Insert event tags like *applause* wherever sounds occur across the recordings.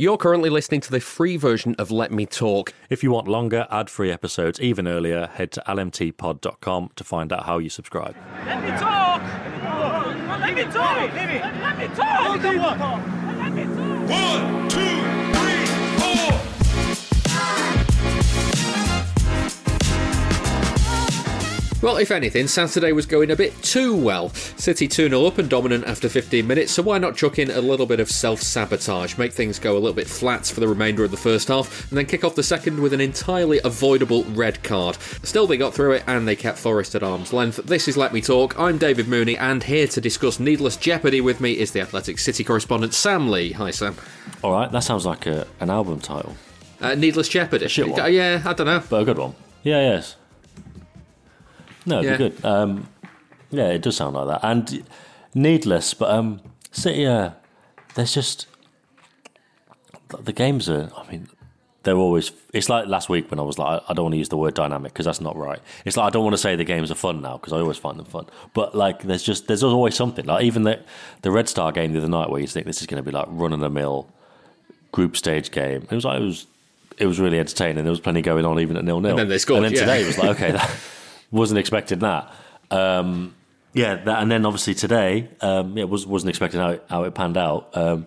You're currently listening to the free version of Let Me Talk. If you want longer, ad free episodes even earlier, head to lmtpod.com to find out how you subscribe. Let me talk! Let me talk! Let me talk! Let me talk! One, two, Well, if anything, Saturday was going a bit too well. City 2 0 up and dominant after 15 minutes, so why not chuck in a little bit of self sabotage, make things go a little bit flat for the remainder of the first half, and then kick off the second with an entirely avoidable red card. Still, they got through it and they kept Forest at arm's length. This is Let Me Talk. I'm David Mooney, and here to discuss Needless Jeopardy with me is the Athletic City correspondent Sam Lee. Hi, Sam. All right, that sounds like a, an album title, Uh, Needless Jeopardy. shit one. Yeah, I don't know. but a good one. Yeah, yes. No, it'd Yeah. be good. Um, yeah, it does sound like that. And needless, but um, City, uh, there's just. The games are, I mean, they're always. It's like last week when I was like, I don't want to use the word dynamic because that's not right. It's like I don't want to say the games are fun now because I always find them fun. But like, there's just there's always something. Like even the the Red Star game the other night where you think this is going to be like run of the mill group stage game. It was like it was it was really entertaining. There was plenty going on even at nil nil. And then they scored, And then yeah. today it was like okay, *laughs* that wasn't expecting that. Um, yeah, that, and then obviously today, um, yeah, was wasn't expecting how it, how it panned out. Um,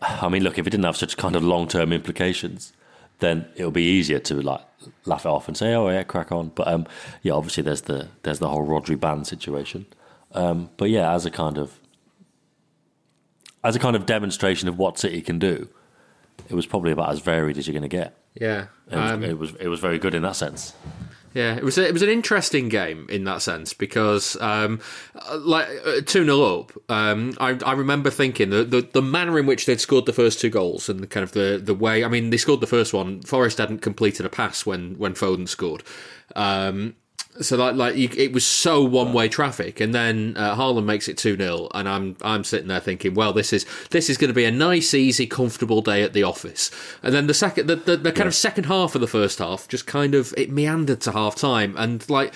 I mean, look, if it didn't have such kind of long term implications, then it would be easier to like laugh it off and say, "Oh yeah, crack on." But um, yeah, obviously there's the there's the whole Rodri ban situation. Um, but yeah, as a kind of as a kind of demonstration of what City can do, it was probably about as varied as you're going to get. Yeah. It was, Um, it was it was very good in that sense. Yeah, it was a, it was an interesting game in that sense because um, uh, like two 0 up. Um, I I remember thinking the, the the manner in which they'd scored the first two goals and the kind of the the way. I mean, they scored the first one. Forest hadn't completed a pass when when Foden scored. Um, so like like you, it was so one way traffic, and then uh, Haaland makes it two 0 and I'm I'm sitting there thinking, well, this is this is going to be a nice, easy, comfortable day at the office. And then the second, the, the, the kind of second half of the first half, just kind of it meandered to half time, and like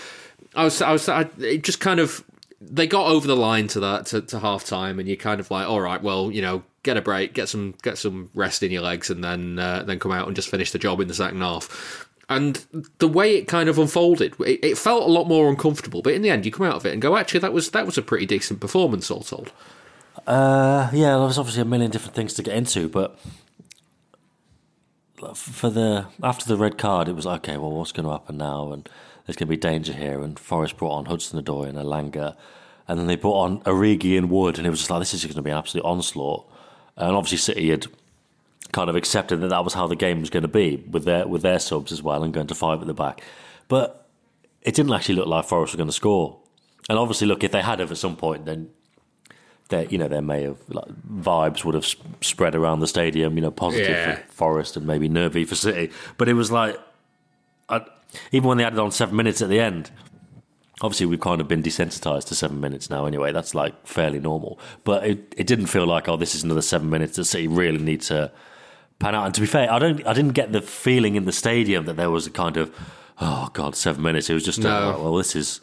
I was I was I, it just kind of they got over the line to that to, to half time, and you're kind of like, all right, well, you know. Get a break, get some get some rest in your legs, and then uh, then come out and just finish the job in the second half. And the way it kind of unfolded, it, it felt a lot more uncomfortable. But in the end, you come out of it and go, actually, that was that was a pretty decent performance, all told. Uh, yeah, there was obviously a million different things to get into, but for the after the red card, it was like, okay. Well, what's going to happen now? And there's going to be danger here. And Forest brought on Hudson Odoi and Elanga, and then they brought on Origi and Wood, and it was just like this is going to be an absolute onslaught. And obviously, City had kind of accepted that that was how the game was going to be with their with their subs as well, and going to five at the back. But it didn't actually look like Forest were going to score. And obviously, look, if they had have at some point, then there, you know, there may have like, vibes would have s- spread around the stadium. You know, positive Yeah. for Forest and maybe nervy for City. But it was like, I, even when they added on seven minutes at the end, obviously we've kind of been desensitized to seven minutes now. Anyway, that's like fairly normal. But it, it didn't feel like oh, this is another seven minutes that City really need to pan out. And to be fair, I don't, I didn't get the feeling in the stadium that there was a kind of oh god, seven minutes. It was just No. uh, well, this is.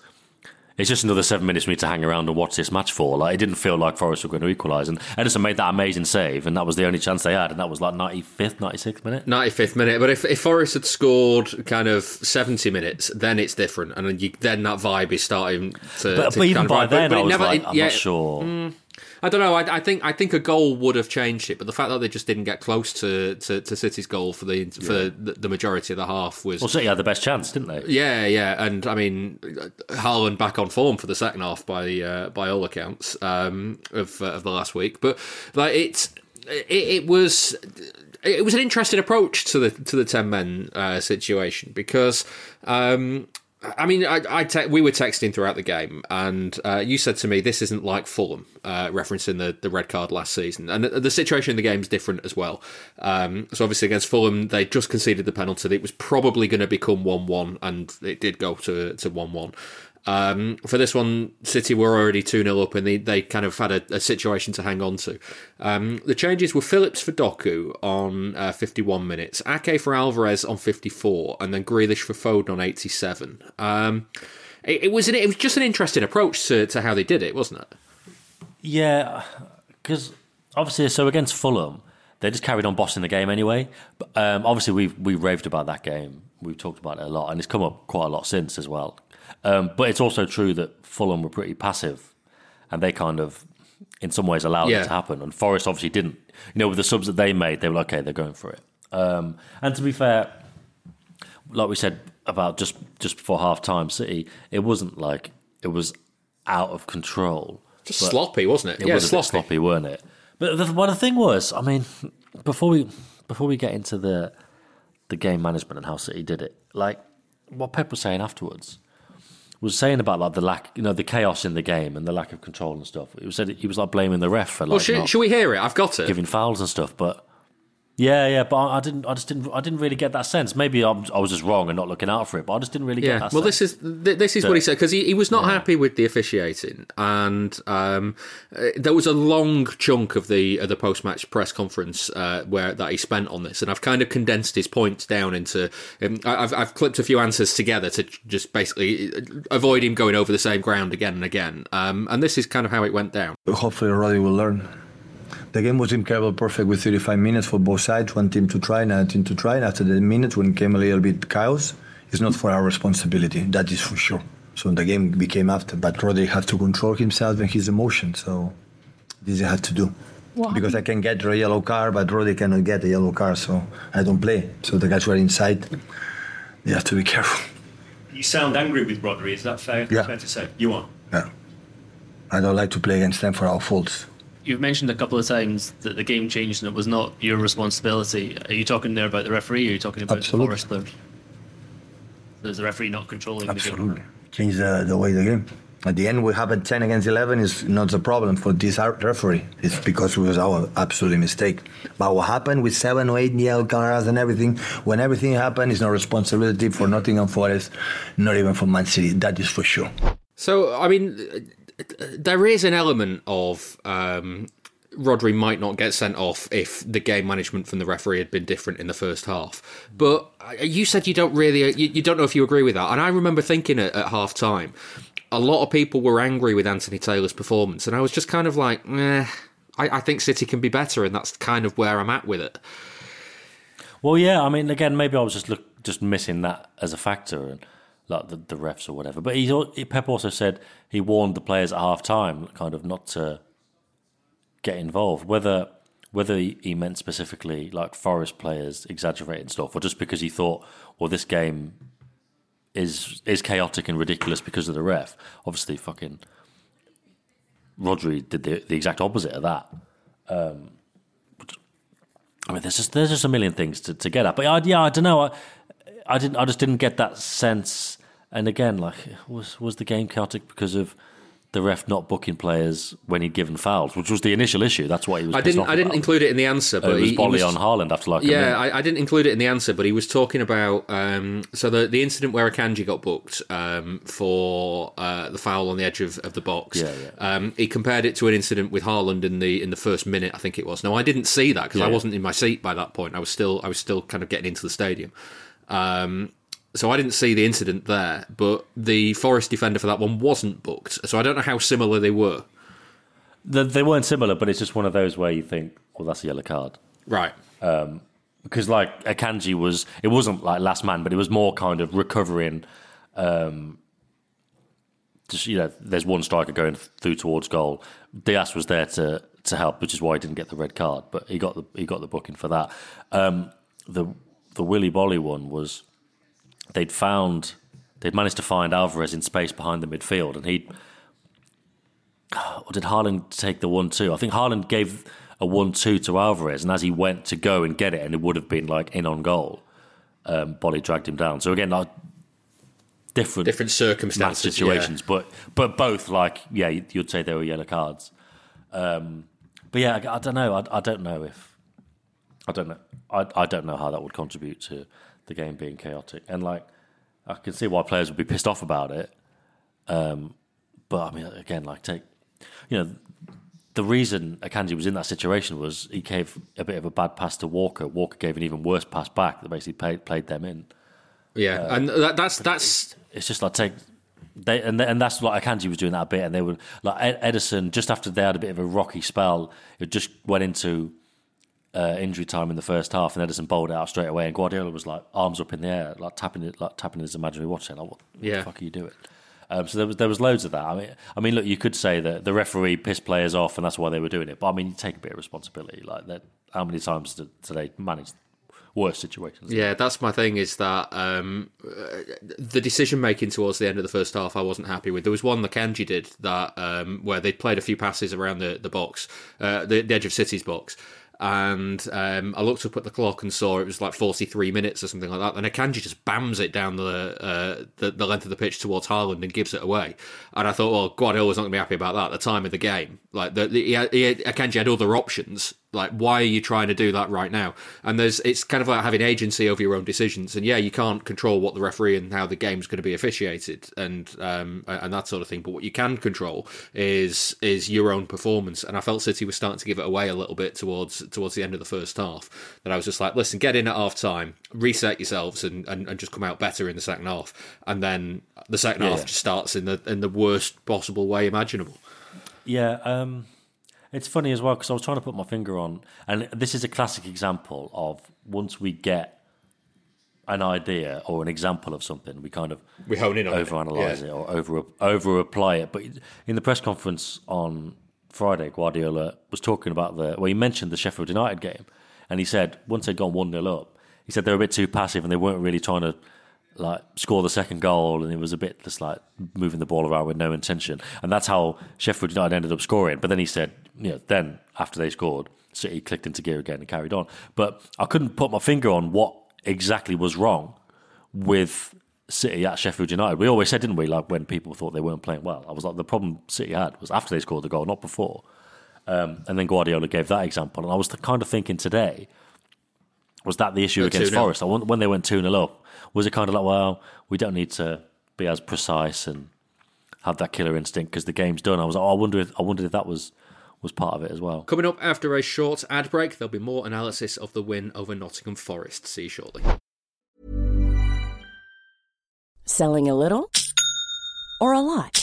It's just another seven minutes for me to hang around and watch this match for. Like it didn't feel like Forest were going to equalise, and Ederson made that amazing save, and that was the only chance they had, and that was like ninety fifth, ninety sixth minute. 95th minute. But if, if Forest had scored kind of 70 minutes, then it's different. And then, you, then that vibe is starting to. But, to but even by then, But I was never, like, it, I'm yeah, not sure. I don't know. I, I think I think a goal would have changed it, but the fact that they just didn't get close to, to, to City's goal for the for the, the majority of the half was Well, City had the best chance, didn't they? yeah, yeah, and I mean, Haaland back on form for the second half by uh, by all accounts um, of uh, of the last week. But like it's it, it was it was an interesting approach to the to the ten men uh, situation because. Um, I mean, I, I te- we were texting throughout the game, and uh, you said to me, "This isn't like Fulham," uh, referencing the, the red card last season, and the, the situation in the game is different as well. Um, so obviously against Fulham, they just conceded the penalty. It was probably going to become one-one, and it did go to to one-one. Um, for this one, City were already 2 0 up and they, they kind of had a, a situation to hang on to. Um, the changes were Phillips for Doku on uh, 51 minutes, Ake for Alvarez on 54, and then Grealish for Foden on 87. Um, it, it, was an, it was just an interesting approach to, to how they did it, wasn't it? Yeah, because obviously, so against Fulham, they just carried on bossing the game anyway. But, um, obviously, we've we raved about that game. We've talked about it a lot, and it's come up quite a lot since as well. Um, but it's also true that Fulham were pretty passive, and they kind of, in some ways, allowed Yeah. it to happen. And Forest obviously didn't. You know, with the subs that they made, they were like, okay, they're going for it. Um, and to be fair, like we said about just just before half time, City, it wasn't like it was out of control. Just But- sloppy, wasn't it? it yeah, was a bit sloppy, weren't it? But the, well, the thing was, I mean, before we before we get into the the game management and how City did it, like what Pep was saying afterwards was saying about like the lack, you know, the chaos in the game and the lack of control and stuff. He was said he was like blaming the ref for like Well, should, not should we hear it? I've got it. giving fouls and stuff, but. Yeah, yeah, but I I didn't. I just didn't. I didn't really get that sense. Maybe I'm, I was just wrong and not looking out for it, but I just didn't really get Yeah, that. well, sense. this is this is what he said because he, he was not happy with the officiating, and um, uh, there was a long chunk of the of the post match press conference uh, where that he spent on this, and I've kind of condensed his points down into. Um, I- I've I've clipped a few answers together to just basically uh, avoid him going over the same ground again and again, um, and this is kind of how it went down. Hopefully, Rodri will learn. The game was incredible, perfect with 35 minutes for both sides. One team to try, another team to try. And after the minutes, when it came a little bit chaos, it's not for our responsibility. That is for sure. So the game became after, but Rodri had to control himself and his emotions. So this he had to do. because I can get a yellow card, but Rodri cannot get a yellow card, so I don't play. So the guys who are inside, they have to be careful. You sound angry with Rodri. Is that fair, Yeah. fair to say? You are. Yeah. I don't like to play against them for our faults. You've mentioned a couple of times that the game changed and it was not your responsibility. Are you talking there about the referee or are you talking about Absolutely. the Forest players? So is the referee not controlling the Absolutely. game? Change the, the way the game. At the end, we have a 10 against 11 is not a problem for this referee. It's because it was our absolute mistake. But what happened with seven or eight yellow cards and everything, when everything happened, it's no responsibility for Nottingham Forest, not even for Man City. That is for sure. So, I mean, uh, there is an element of um, Rodri might not get sent off if the game management from the referee had been different in the first half. But uh, you said you don't really, you, you don't know if you agree with that. And I remember thinking at, at half time, a lot of people were angry with Anthony Taylor's performance. And I was just kind of like, eh, I, I think City can be better. And that's kind of where I'm at with it. Well, yeah. I mean, again, maybe I was just look, just missing that as a factor, and like the, the refs or whatever. But he, Pep also said he warned the players at half time, kind of not to get involved. Whether whether he meant specifically like Forest players exaggerating stuff, or just because he thought, well, this game is is chaotic and ridiculous because of the ref. Obviously, fucking Rodri did the, the exact opposite of that. Um, I mean, there's just there's just a million things to, to get at. But I, yeah, I don't know. I, I didn't. I just didn't get that sense. And again, like, was was the game chaotic because of the ref not booking players when he'd given fouls, which was the initial issue. That's what he was. I didn't. I didn't about. include it in the answer, Uh, but it was he, he was- on Haaland after like Yeah. I, I didn't include it in the answer, but he was talking about um, so the the incident where Akanji got booked um, for uh, the foul on the edge of, of the box. Yeah, yeah. Um, he compared it to an incident with Haaland in the in the first minute, I think it was. No, I didn't see that because I wasn't in my seat by that point. I was still I was still kind of getting into the stadium. Um, so I didn't see the incident there, but the Forest defender for that one wasn't booked. So I don't know how similar they were. They, they weren't similar, but it's just one of those where you think, well, that's a yellow card. Right. because like Akanji was, it wasn't like last man, but it was more kind of recovering. Um, just you know, there's one striker going through towards goal. Dias was there to to help, which is why he didn't get the red card, but he got the he got the booking for that. Um, the the Willy Boly one was they'd found they'd managed to find Alvarez in space behind the midfield, and he or *sighs* did Haaland take the one two? I think Haaland gave a one two to Alvarez, and as he went to go and get it, and it would have been like in on goal, um, Boly dragged him down. So again, like different Different circumstances. situations, but but both like yeah, you'd say they were yellow cards. Um, but yeah, I, I don't know. I, I don't know if I don't know. I I don't know how that would contribute to the game being chaotic, and like I can see why players would be pissed off about it. Um, but I mean, again, like take you know. The reason Akanji was in that situation was he gave a bit of a bad pass to Walker. Walker gave an even worse pass back that basically played, played them in. Yeah, Uh, and that, that's that's it's just like take they and and that's like Akanji was doing that a bit, and they were like Ederson just after they had a bit of a rocky spell, it just went into uh, injury time in the first half, and Ederson bowled out straight away, and Guardiola was like arms up in the air, like tapping it, like tapping his imaginary watch, saying, like, "What Yeah. the fuck are you doing?" Um, so there was there was loads of that. I mean, I mean, look, you could say that the referee pissed players off, and that's why they were doing it. But I mean, you take a bit of responsibility. Like that, how many times did, did they manage worse situations? Yeah, that's my thing. Is that um, the decision making towards the end of the first half? I wasn't happy with. There was one that Kanji did that um, where they played a few passes around the the box, uh, the, the edge of City's box. And um, I looked up at the clock and saw it was like 43 minutes or something like that. And Akanji just bams it down the, uh, the the length of the pitch towards Haaland and gives it away. And I thought, well, Guardiola's not going to be happy about that. at The time of the game, like the, the, he he Akanji had other options like why are you trying to do that right now? And there's it's kind of like having agency over your own decisions. And yeah you can't control what the referee and how the game's going to be officiated and um and that sort of thing. But what you can control is is your own performance. And i felt city was starting to give it away a little bit towards towards the end of the first half that i was just like listen get in at half time reset yourselves and, and and just come out better in the second half. And then the second half just starts in the in the worst possible way imaginable. Yeah, um, it's funny as well because I was trying to put my finger on, and this is a classic example of once we get an idea or an example of something, we kind of We hone in on it, overanalyze yeah. it or over over apply it. But in the press conference on Friday, Guardiola was talking about the well, he mentioned the Sheffield United game, and he said once they'd gone one 0 up, he said they were a bit too passive and they weren't really trying to like score the second goal, and it was a bit just like moving the ball around with no intention, and that's how Sheffield United ended up scoring. But then he said, you know, then after they scored, City clicked into gear again and carried on. But I couldn't put my finger on what exactly was wrong with City at Sheffield United. We always said, didn't we, like when people thought they weren't playing well. I was like, the problem City had was after they scored the goal, not before. Um, and then Guardiola gave that example, and I was kind of thinking today, was that the issue against Forest? I won- When they went 2 0 up, was it kind of like, well, we don't need to be as precise and have that killer instinct because the game's done? I was like, oh, I wonder if I wondered if that was was part of it as well. Coming up after a short ad break, there'll be more analysis of the win over Nottingham Forest. See you shortly. Selling a little or a lot?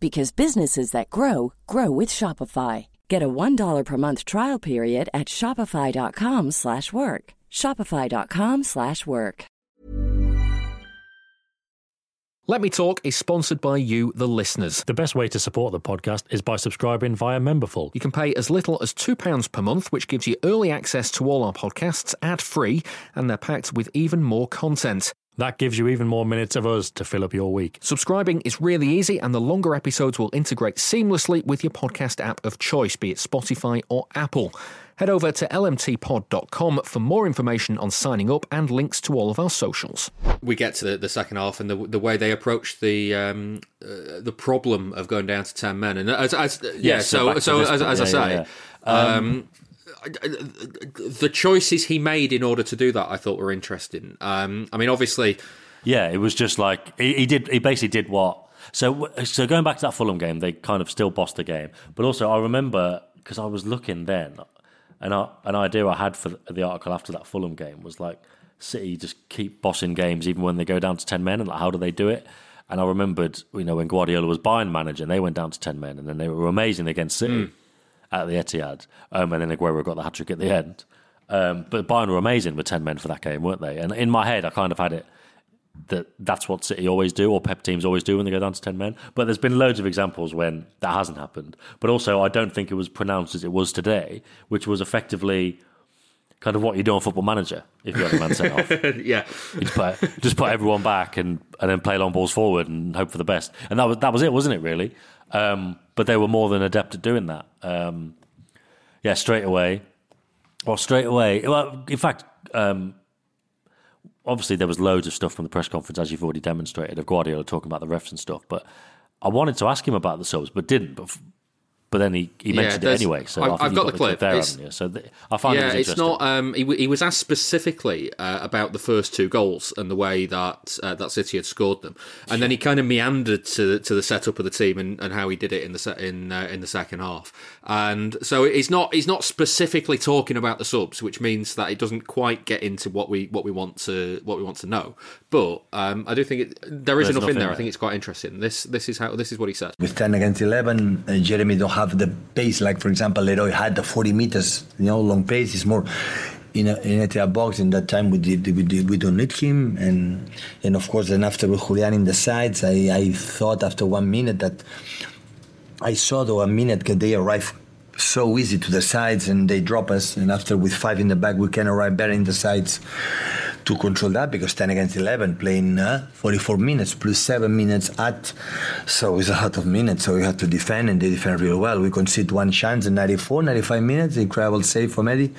because businesses that grow grow with Shopify. Get a $1 per month trial period at shopify.com/work. slash work. shopify.com/work. slash work. Let Me Talk is sponsored by you, the listeners. The best way to support the podcast is by subscribing via Memberful. You can pay as little as £2 per month, which gives you early access to all our podcasts ad free, and they're packed with even more content. That gives you even more minutes of us to fill up your week. Subscribing is really easy, and the longer episodes will integrate seamlessly with your podcast app of choice, be it Spotify or Apple. Head over to lmtpod.com for more information on signing up and links to all of our socials. we get to the, the second half and the the way they approach the um, uh, the problem of going down to ten men and as, as yeah, Yeah, so so so this as, point, as I say. yeah, yeah. Um, the choices he made in order to do that, I thought were interesting. Um, I mean, obviously, Yeah, it was just like he, he did. He basically did what. So, so going back to that Fulham game, they kind of still bossed the game. But also, I remember because I was looking then, and I, an idea I had for the article after that Fulham game was like City just keep bossing games even when they go down to ten men, and like how do they do it? And I remembered, you know, when Guardiola was Bayern manager, and they went down to ten men, and then they were amazing against City at the Etihad, um, and then Aguero got the hat trick at the end. Um, but Bayern were amazing with ten men for that game, weren't they? And in my head, I kind of had it that that's what City always do, or Pep teams always do when they go down to 10 men. But there's been loads of examples when that hasn't happened. But also, I don't think it was pronounced as it was today, which was effectively kind of what you do on Football Manager if you have a man sent off. *laughs* yeah, just put, just put everyone back and, and then play long balls forward and hope for the best. And that was, that was it, wasn't it, really? Um, but they were more than adept at doing that. Um, yeah, straight away. Well, straight away. Well, in fact, um, obviously there was loads of stuff from the press conference, as you've already demonstrated, of Guardiola talking about the refs and stuff. But I wanted to ask him about the subs, but didn't. But But then he, he Yeah, mentioned it anyway. So I've- I I've you've got the clip. there, It's- haven't you? So th- I find it yeah, was it's interesting. not. Um, he, he was asked specifically uh, about the first two goals and the way that uh, that City had scored them, and then he kind of meandered to to the setup of the team and, and how he did it in the se- in uh, in the second half. And so he's not he's not specifically talking about the subs, which means that it doesn't quite get into what we what we want to what we want to know. But um, I do think it, there is There's enough in enough in there. I think it's quite interesting. This this is how this is what he said. With 10 against 11, uh, Jeremy don't have the pace like, for example, Leroy had the 40 meters, you know, long pace. He's more in a, in a box. In that time, we did, we did, we don't need him. And and of course, then after with Julian in the sides, I, I thought after one minute that I saw the one minute that they arrive so easy to the sides and they drop us. And after with five in the back, we can arrive better in the sides to control that because 10 against 11 playing uh, 44 minutes plus 7 minutes at so it's a lot of minutes so we had to defend and they defend real well. We concede one chance in 94 95 minutes incredible save from Eddie.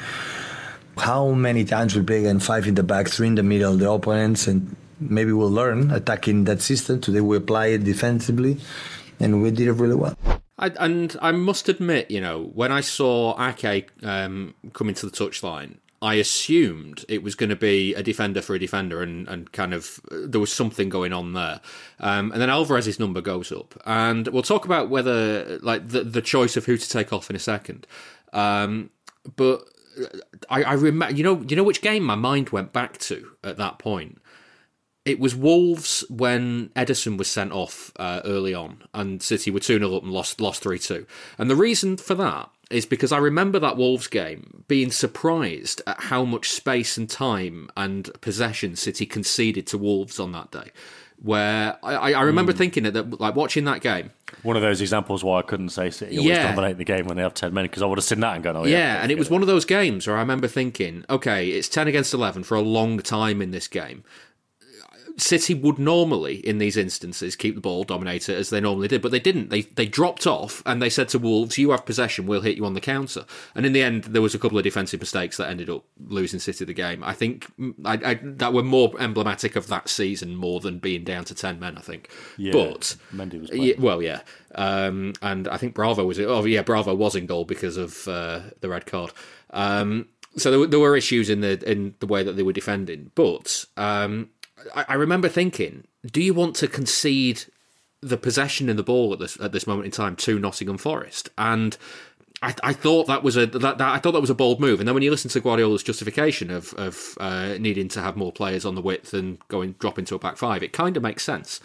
How many times we play again five in the back three in the middle the opponents and maybe we'll learn attacking that system. Today we apply it defensively and we did it really well. I, and I must admit, you know, when I saw Ake um, coming to the touchline, I assumed it was going to be a defender for a defender, and, and kind of uh, there was something going on there. Um, and then Alvarez's number goes up, and we'll talk about whether like the the choice of who to take off in a second. Um, but I, I remember, you know, you know which game my mind went back to at that point it was Wolves when Ederson was sent off uh, early on, and City were 2 0 up and lost lost 3 2. And the reason for that is because I remember that Wolves game being surprised at how much space and time and possession City conceded to Wolves on that day. Where I, I remember hmm. thinking that, like watching that game, One of those examples why I couldn't say City always Yeah. dominate the game when they have 10 men because I would have seen that and gone, oh, yeah, yeah. and it was one of those games where I remember thinking, okay, it's 10 against 11 for a long time in this game. City would normally, in these instances, keep the ball, dominate it as they normally did, but they didn't. They they dropped off and they said to Wolves, "You have possession, we'll hit you on the counter." And in the end, there was a couple of defensive mistakes that ended up losing City the game. I think mm, I, I, that were more emblematic of that season more than being down to ten men. I think, Yeah, but Mendy was playing. well, yeah, um, and I think Bravo was. Oh, yeah, Bravo was in goal because of uh, the red card. Um, so there, were- there were issues in the in the way that they were defending, but um, I, I remember thinking, do you want to concede the possession in the ball at this at this moment in time to Nottingham Forest? And I, I thought that was a that, that I thought that was a bold move. And then when you listen to Guardiola's justification of of uh, needing to have more players on the width and going drop into a back five, it kind of makes sense.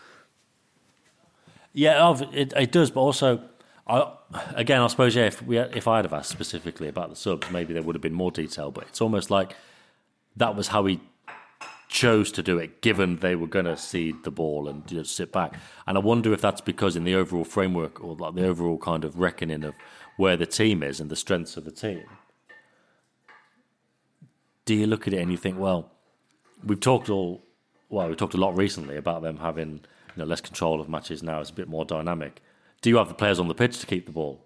Yeah, it, it does, but also, I, again, I suppose yeah. If we if I had have asked specifically about the subs, maybe there would have been more detail. But it's almost like that was how he chose to do it, given they were going to cede the ball and know, sit back. And I wonder if that's because in the overall framework or like the overall kind of reckoning of where the team is and the strengths of the team. Do you look at it and you think, well, we've talked all well, we talked a lot recently about them having you know less control of matches now. It's a bit more dynamic. Do you have the players on the pitch to keep the ball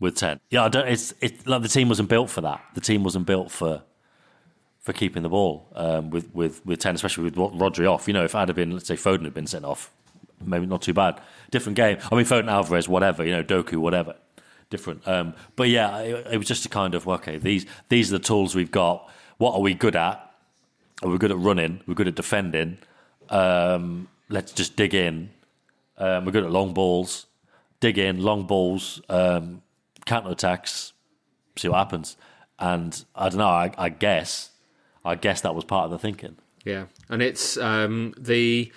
with ten? Yeah, I don't. It's it's like the team wasn't built for that. The team wasn't built for for keeping the ball um, with with with ten, especially with Rodri off. You know, if it have been let's say Foden had been sent off, maybe not too bad. Different game. I mean, Foden, Alvarez, whatever. You know, Doku, whatever. Different. Um, but yeah, it, it was just a kind of okay. These these are the tools we've got. What are we good at? Are we good at running? We're good at defending. Um, let's just dig in. Um, we're good at long balls. Dig in, long balls, um, counter attacks. See what happens. And I don't know. I, I guess, I guess that was part of the thinking. Yeah, and it's um, the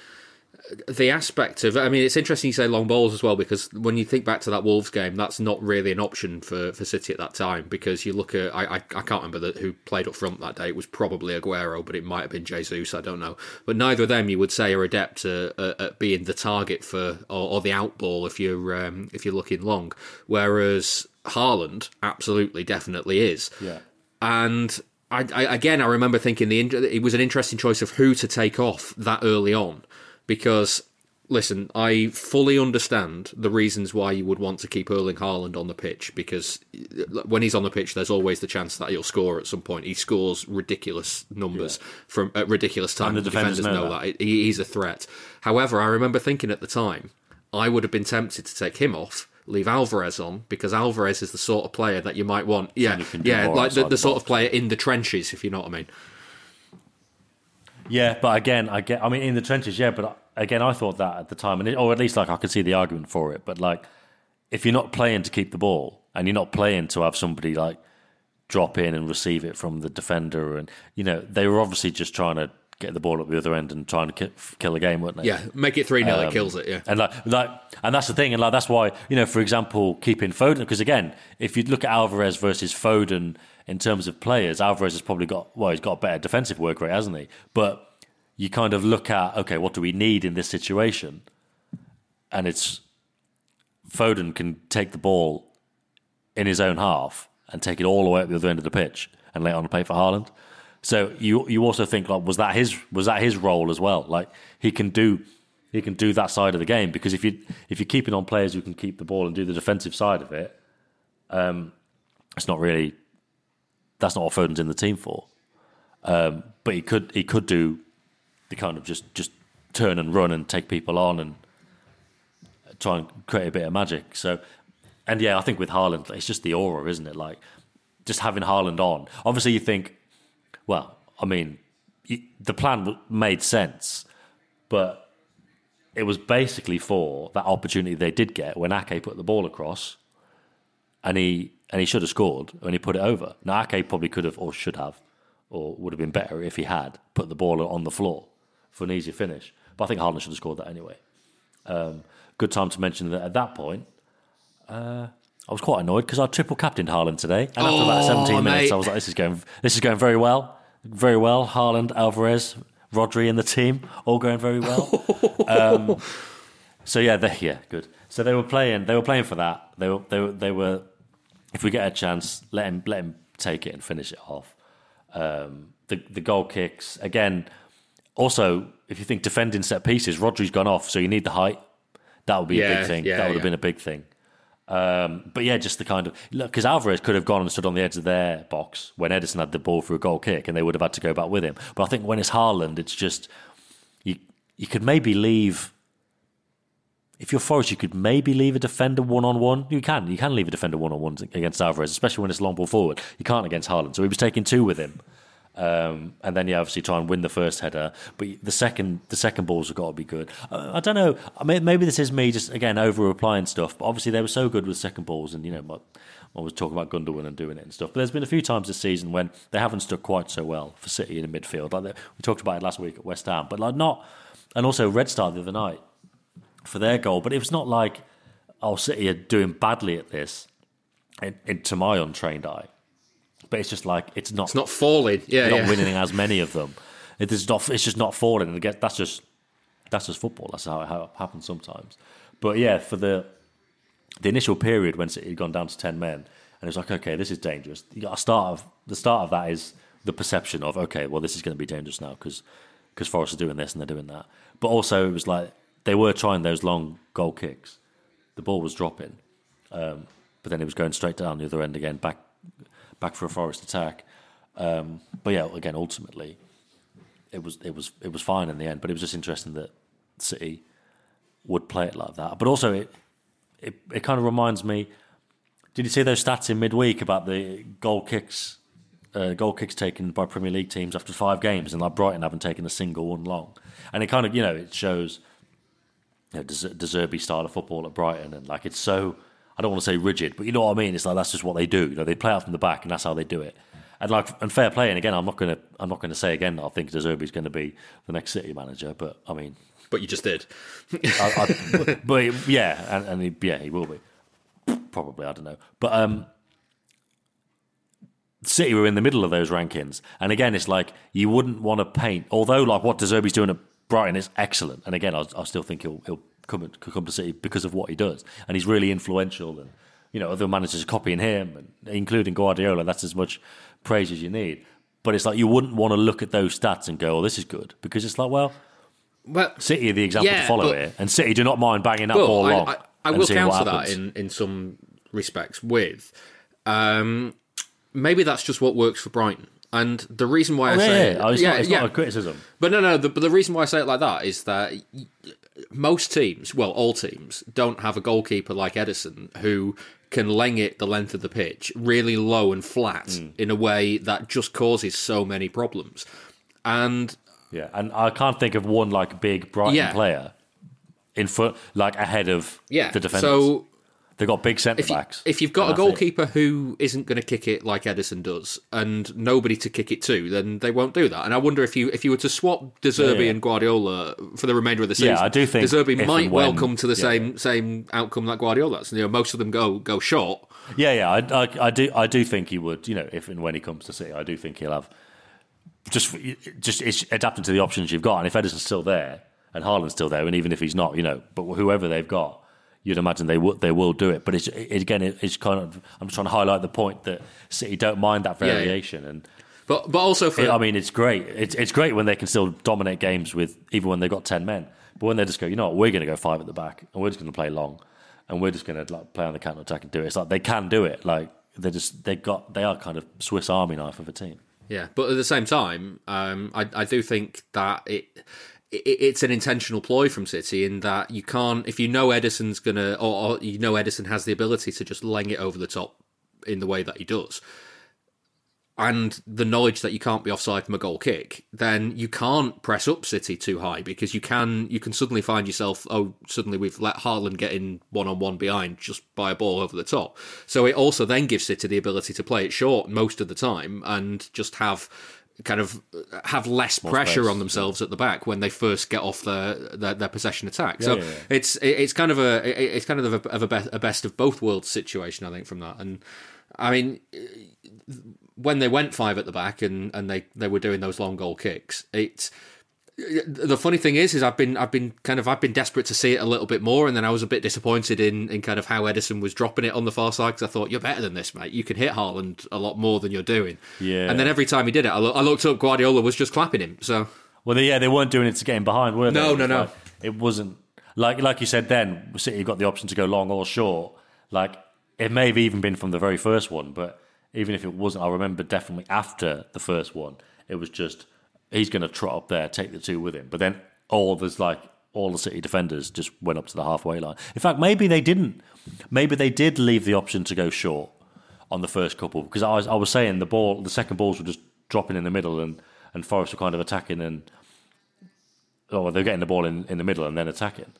the aspect of. I mean, it's interesting you say long balls as well because when you think back to that Wolves game, that's not really an option for, for City at that time because you look at. I I, I can't remember the, who played up front that day. It was probably Aguero, but it might have been Jesus. I don't know. But neither of them you would say are adept at, at, being the target for or, or the outball if you're um, if you're looking long. Whereas Haaland absolutely definitely is. Yeah. And I, I again, I remember thinking the it was an interesting choice of who to take off that early on, because listen, I fully understand the reasons why you would want to keep Erling Haaland on the pitch because uh, when he's on the pitch, there's always the chance that he'll score at some point. He scores ridiculous numbers from at ridiculous times. And the defenders know that. He, he's a threat. However, I remember thinking at the time, I would have been tempted to take him off leave Alvarez on because Alvarez is the sort of player that you might want. Yeah, you can yeah, like the, the the sort of player in the trenches, if you know what I mean. Yeah, but again, I get. I mean, in the trenches, yeah. But again, I thought that at the time, and it, or at least like I could see the argument for it. But like, if you're not playing to keep the ball, and you're not playing to have somebody like drop in and receive it from the defender, and you know, they were obviously just trying to get the ball at the other end and trying to ki- kill the game, wouldn't they? Yeah, make it three 0 Um, it kills it. Yeah, And like, like, and that's the thing, and like that's why you know, for example, keeping Foden because again, if you look at Alvarez versus Foden in terms of players, Alvarez has probably got well, he's got a better defensive work rate, hasn't he? But you kind of look at okay, what do we need in this situation? And it's Foden can take the ball in his own half and take it all the way at the other end of the pitch and lay it on the play for Haaland. So you you also think like was that his was that his role as well? Like he can do he can do that side of the game because if you if you're keeping on players who can keep the ball and do the defensive side of it, um, it's not really that's not what Foden's in the team for. Um, but he could he could do the kind of just just turn and run and take people on and try and create a bit of magic. So, and yeah, I think with Haaland, it's just the aura, isn't it? Like just having Haaland on. Obviously, you think, well, I mean, the plan made sense, but it was basically for that opportunity they did get when Ake put the ball across, and he and he should have scored when he put it over. Now Ake probably could have or should have, or would have been better if he had put the ball on the floor for an easy finish. But I think Haaland should have scored that anyway. Um, good time to mention that at that point, uh, I was quite annoyed because I triple captained Haaland today, and after about Oh, 17 minutes. I was like, "This is going, this is going very well, very well." Haaland, Alvarez, Rodri, and the team all going very well. *laughs* um, so yeah, they, yeah, good. So they were playing, they were playing for that. They were, they were, they were. If we get a chance, let him, let him take it and finish it off. Um, the the goal kicks again. Also, if you think defending set pieces, Rodri's gone off, so you need the height. That would be a big thing. yeah, that would have been a big thing. Um, but yeah, just the kind of look because Alvarez could have gone and stood on the edge of their box when Ederson had the ball for a goal kick, and they would have had to go back with him. But I think when it's Haaland, it's just you. You could maybe leave. If you're Forest, you could maybe leave a defender one on one. You can, you can leave a defender one on one against Alvarez, especially when it's long ball forward. You can't against Haaland, so he was taking two with him. Um, and then you obviously try and win the first header, but the second the second balls have got to be good. Uh, I don't know. I mean, maybe this is me just again over applying stuff, but obviously they were so good with second balls, and you know, my, I was talking about Gundogan and doing it and stuff. But there's been a few times this season when they haven't stuck quite so well for City in the midfield. Like the, we talked about it last week at West Ham, but like not, and also Red Star the other night for their goal. But it was not like oh City are doing badly at this, in, in, to my untrained eye. But it's just like it's not it's not falling. Yeah, you're not yeah. winning as many of *laughs* them. It is not. It's just not falling. And again, that's just that's just football. That's how it, how it happens sometimes. But yeah, for the the initial period when City had gone down to ten men, and it was like, okay, this is dangerous. You got a start of the start of that is the perception of okay, well, this is going to be dangerous now because because Forest are doing this and they're doing that. But also, it was like they were trying those long goal kicks. The ball was dropping, um, but then it was going straight down the other end again, back back for a Forest attack. Um, but yeah, again, ultimately, it was it was it was fine in the end. But it was just interesting that City would play it like that. But also, it it, it kind of reminds me. Did you see those stats in midweek about the goal kicks? Uh, goal kicks taken by Premier League teams after five games, and like Brighton haven't taken a single one long. And it kind of, you know, it shows you know, style of football at Brighton, and like it's so I don't want to say rigid, but you know what I mean. It's like that's just what they do. You know, they play out from the back, and that's how they do it. And like and fair play. And again, I'm not gonna I'm not gonna say again that I think De Zerbi's going to be the next City manager, but I mean, But you just did. I, I, *laughs* but yeah, and, and he, yeah, he will be probably. I don't know, but um, City were in the middle of those rankings, and again, it's like you wouldn't want to paint. Although, like what De Zerbi's doing at Brighton is excellent, and again, I, I still think he'll he'll come could come to City because of what he does, and he's really influential, and you know other managers are copying him, and including Guardiola. That's as much praise as you need. But it's like you wouldn't want to look at those stats and go, "Oh, this is good," because it's like, well, Well, City are the example Yeah, to follow but- here, and City do not mind banging that Well, ball I, long. I, I will counter that in, in some respects with um, maybe that's just what works for Brighton. And the reason why Oh, I yeah, say yeah. Oh, it's, yeah, not, it's yeah. not a criticism. But no, no. The, but the reason why I say it like that is that most teams, well, all teams, don't have a goalkeeper like Ederson who can leng it the length of the pitch really low and flat Hmm. in a way that just causes so many problems. And Yeah, and I can't think of one like big Brighton Yeah. player in front, like ahead of yeah, the defenders. so They've got big centre if, you, backs. if you've got a and that's it. goalkeeper who isn't going to kick it like Ederson does, and nobody to kick it to, then they won't do that. And I wonder if you if you were to swap De Zerbi Yeah, yeah. and Guardiola for the remainder of the Yeah, season, I do think De Zerbi might well come to the yeah, same same outcome that Guardiola's. You know, most of them go go short. Yeah, yeah, I, I, I do, I do think he would. You know, if and when he comes to City, I do think he'll have just, just it's adapting to the options you've got. And if Ederson's still there and Haaland's still there, and even if he's not, you know, but whoever they've got, you'd imagine they will, they will do it. But it's it, again, it, it's kind of I'm trying to highlight the point that City don't mind that Yeah, yeah. variation, and But but also for it- I mean, it's great. It's it's great when they can still dominate games with even when they've got ten men. But when they just go, you know what, we're going to go five at the back, and we're just going to play long, and we're just going to like play on the counter attack and do it. It's like they can do it. Like they just they got they are kind of Swiss Army knife of a team. Yeah, but at the same time, um, I, I do think that it it's an intentional ploy from City in that you can't if you know Ederson's gonna or, or you know Ederson has the ability to just leng it over the top in the way that he does, and the knowledge that you can't be offside from a goal kick, then you can't press up City too high because you can you can suddenly find yourself oh suddenly we've let Haaland get in one on one behind just by a ball over the top. So it also then gives City the ability to play it short most of the time and just have kind of uh, have less pressure space, on themselves at the back when they first get off their their, their possession attack. so yeah, yeah. it's it's kind of a it's kind of a, of a, be- a best of both worlds situation I think from that and I mean uh, when they went five at the back and, and they, they were doing those long goal kicks, it the funny thing is is I've been I've been kind of I've been desperate to see it a little bit more, and then I was a bit disappointed in, in kind of how Ederson was dropping it on the far side because I thought you're better than this, mate. You can hit Haaland a lot more than you're doing. Yeah. And then every time he did it, I, lo- I looked up Guardiola was just clapping him. So Well, they, yeah, they weren't doing it to get him behind, were they? No, no, no. like- it wasn't like like you said. Then City got the option to go long or short. Like it may have even been from the very first one, but even if it wasn't, I remember definitely after the first one, it was just he's going to trot up there, take the two with him. But then all there's like all the City defenders just went up to the halfway line. In fact, maybe they didn't. Maybe they did leave the option to go short on the first couple because I was I was saying the ball, the second balls were just dropping in the middle and and Forest were kind of attacking and oh, they're getting the ball in, in the middle and then attacking.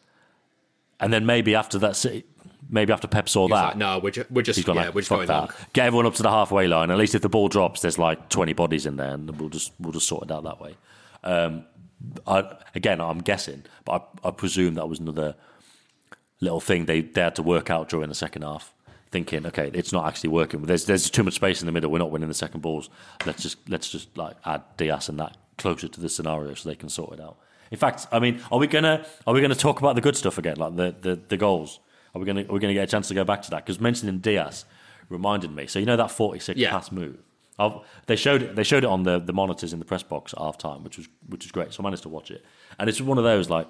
And then maybe after that, City, maybe after Pep saw He's that, like, no, we're just we're just he's gone yeah, like, we're just "Fuck going that. long. Get everyone up to the halfway line. At least if the ball drops, there's like twenty bodies in there, and we'll just we'll just sort it out that way. Um, I, again, I'm guessing, but I, I presume that was another little thing they, they had to work out during the second half. Thinking, okay, it's not actually working. There's there's too much space in the middle. We're not winning the second balls. Let's just let's just like add Dias and that closer to the scenario so they can sort it out. In fact, I mean, are we gonna are we gonna talk about the good stuff again, like the the, the goals? Are we gonna are we gonna get a chance to go back to that? Because mentioning Dias reminded me. So you know that 46 Yeah. pass move. I've, they showed it. They showed it on the, the monitors in the press box at half time, which was which was great. So I managed to watch it, and it's one of those like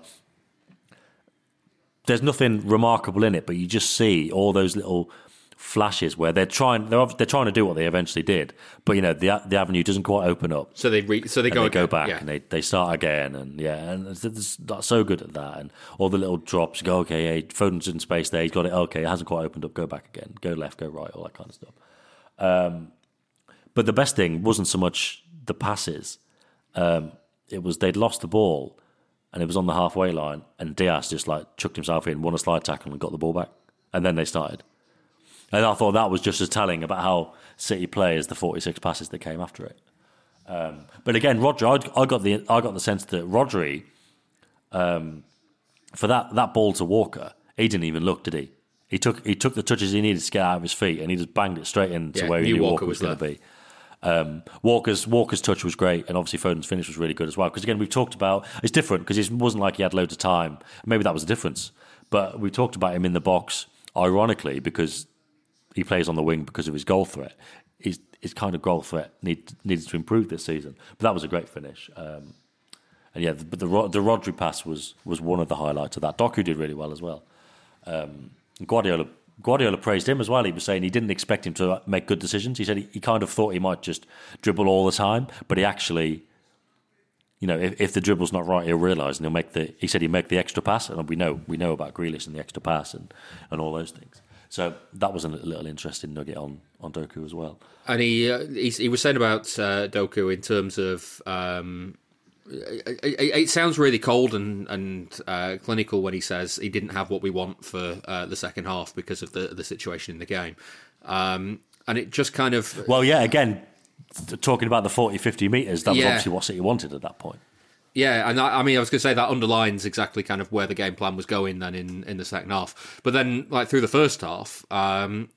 there's nothing remarkable in it, but you just see all those little flashes where they're trying they're they're trying to do what they eventually did, but you know the the avenue doesn't quite open up. So they re- so they And go they go back yeah. and they, they start again and yeah and it's, it's not so good at that. And all the little drops go okay hey, Foden's in space there he's got it okay it hasn't quite opened up go back again go left go right all that kind of stuff. Um, but the best thing wasn't so much the passes um, it was they'd lost the ball and it was on the halfway line and Dias just like chucked himself in won a slide tackle and got the ball back. And then they started and I thought that was just as telling about how City play as the 46 passes that came after it um, but again, Roger, I, I got the I got the sense that Rodri, um, for that that ball to Walker, he didn't even look, did he? He took he took the touches he needed to get out of his feet, and he just banged it straight into Yeah, where he knew Walker Walker, was, was going to be. Um, Walker's Walker's touch was great, and obviously Foden's finish was really good as well. Because again, we've talked about it's different because it wasn't like he had loads of time. Maybe that was the difference, but we talked about him in the box, ironically, because he plays on the wing because of his goal threat. His his kind of goal threat need, needed to improve this season, but that was a great finish. Um, and yeah, but the Ro- the Rodri pass was was one of the highlights of that. Doku did really well as well. Um, Guardiola Guardiola praised him as well. He was saying he didn't expect him to make good decisions. He said he, he kind of thought he might just dribble all the time, but he actually you know, if, if the dribble's not right, he'll realise and he'll make the. He said he'd make the extra pass, and we know we know about Grealish and the extra pass and, and all those things. So that was a little interesting nugget on, on Doku as well. And he uh, he, he was saying about uh, Doku in terms of. Um, it, it, it sounds really cold and and uh, clinical when he says he didn't have what we want for uh, the second half because of the the situation in the game, um, and it just kind of well, yeah. Again, talking about the 40, 50 meters, that was obviously what City wanted at that point. Yeah, and I, I mean, I was going to say that underlines exactly kind of where the game plan was going then in, in the second half. But then, like through the first half, um,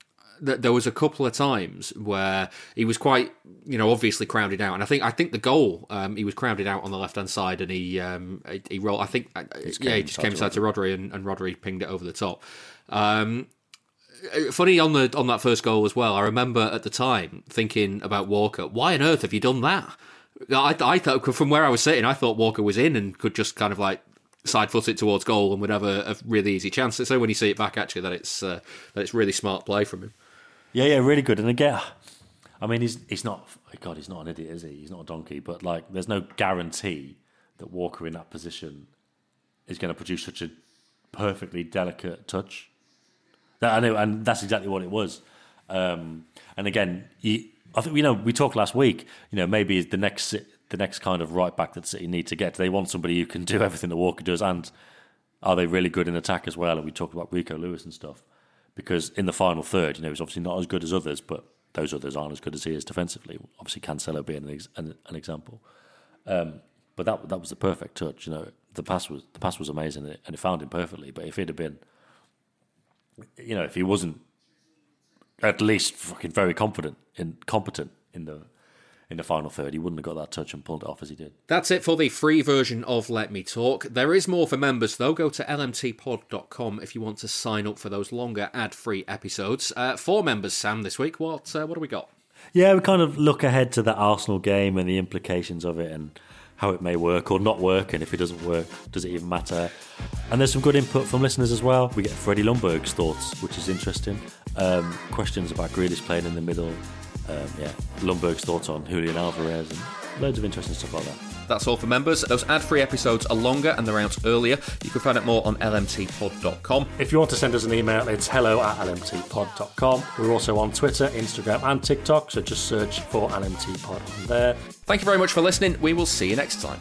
th- there was a couple of times where he was quite, you know, obviously crowded out. And I think I think the goal, um, he was crowded out on the left hand side, and he um, he, he rolled. I think, uh, yeah, he just came inside to Rodri, and, and Rodri pinged it over the top. Um, uh, funny on the on that first goal as well. I remember at the time thinking about Walker. Why on earth have you done that? I, I thought from where I was sitting, I thought Walker was in and could just kind of like side foot it towards goal and would have a, a really easy chance. So when you see it back, actually, that it's uh, that it's really smart play from him. Yeah, yeah, really good. And again, I mean, he's he's not. God, he's not an idiot, is he? He's not a donkey. But like, there's no guarantee that Walker in that position is going to produce such a perfectly delicate touch. That, I know, and that's exactly what it was. Um, and again, you, I think you know we talked last week. You know, maybe the next the next kind of right back that City need to get. They want somebody who can do *laughs* everything that Walker does, and are they really good in attack as well? And we talked about Rico Lewis and stuff because in the final third, you know, he's obviously not as good as others, but those others aren't as good as he is defensively. Obviously, Cancelo being an, an, an example. Um, but that that was the perfect touch. You know, the pass was the pass was amazing, and it, and it found him perfectly. But if it had been, you know, if he wasn't at least fucking very confident in competent in the in the final third, he wouldn't have got that touch and pulled it off as he did. That's it for the free version of Let Me Talk. There is more for members, though. Go to lmtpod.com if you want to sign up for those longer ad free episodes. Uh, for members, Sam, this week, what, uh, what do we got? Yeah, we kind of look ahead to that Arsenal game and the implications of it and how it may work or not work, and if it doesn't work, does it even matter? And there's some good input from listeners as well. We get Freddie Ljungberg's thoughts, which is interesting. Um, questions about Grealish playing in the middle. Um, yeah, Ljungberg's thoughts on Julian Alvarez and loads of interesting stuff like that. That's all for members. Those ad free episodes are longer and they're out earlier. You can find out more on lmtpod.com. If you want to send us an email, it's hello at lmtpod.com. We're also on Twitter, Instagram, and TikTok, so just search for LMTpod on there. Thank you very much for listening. We will see you next time.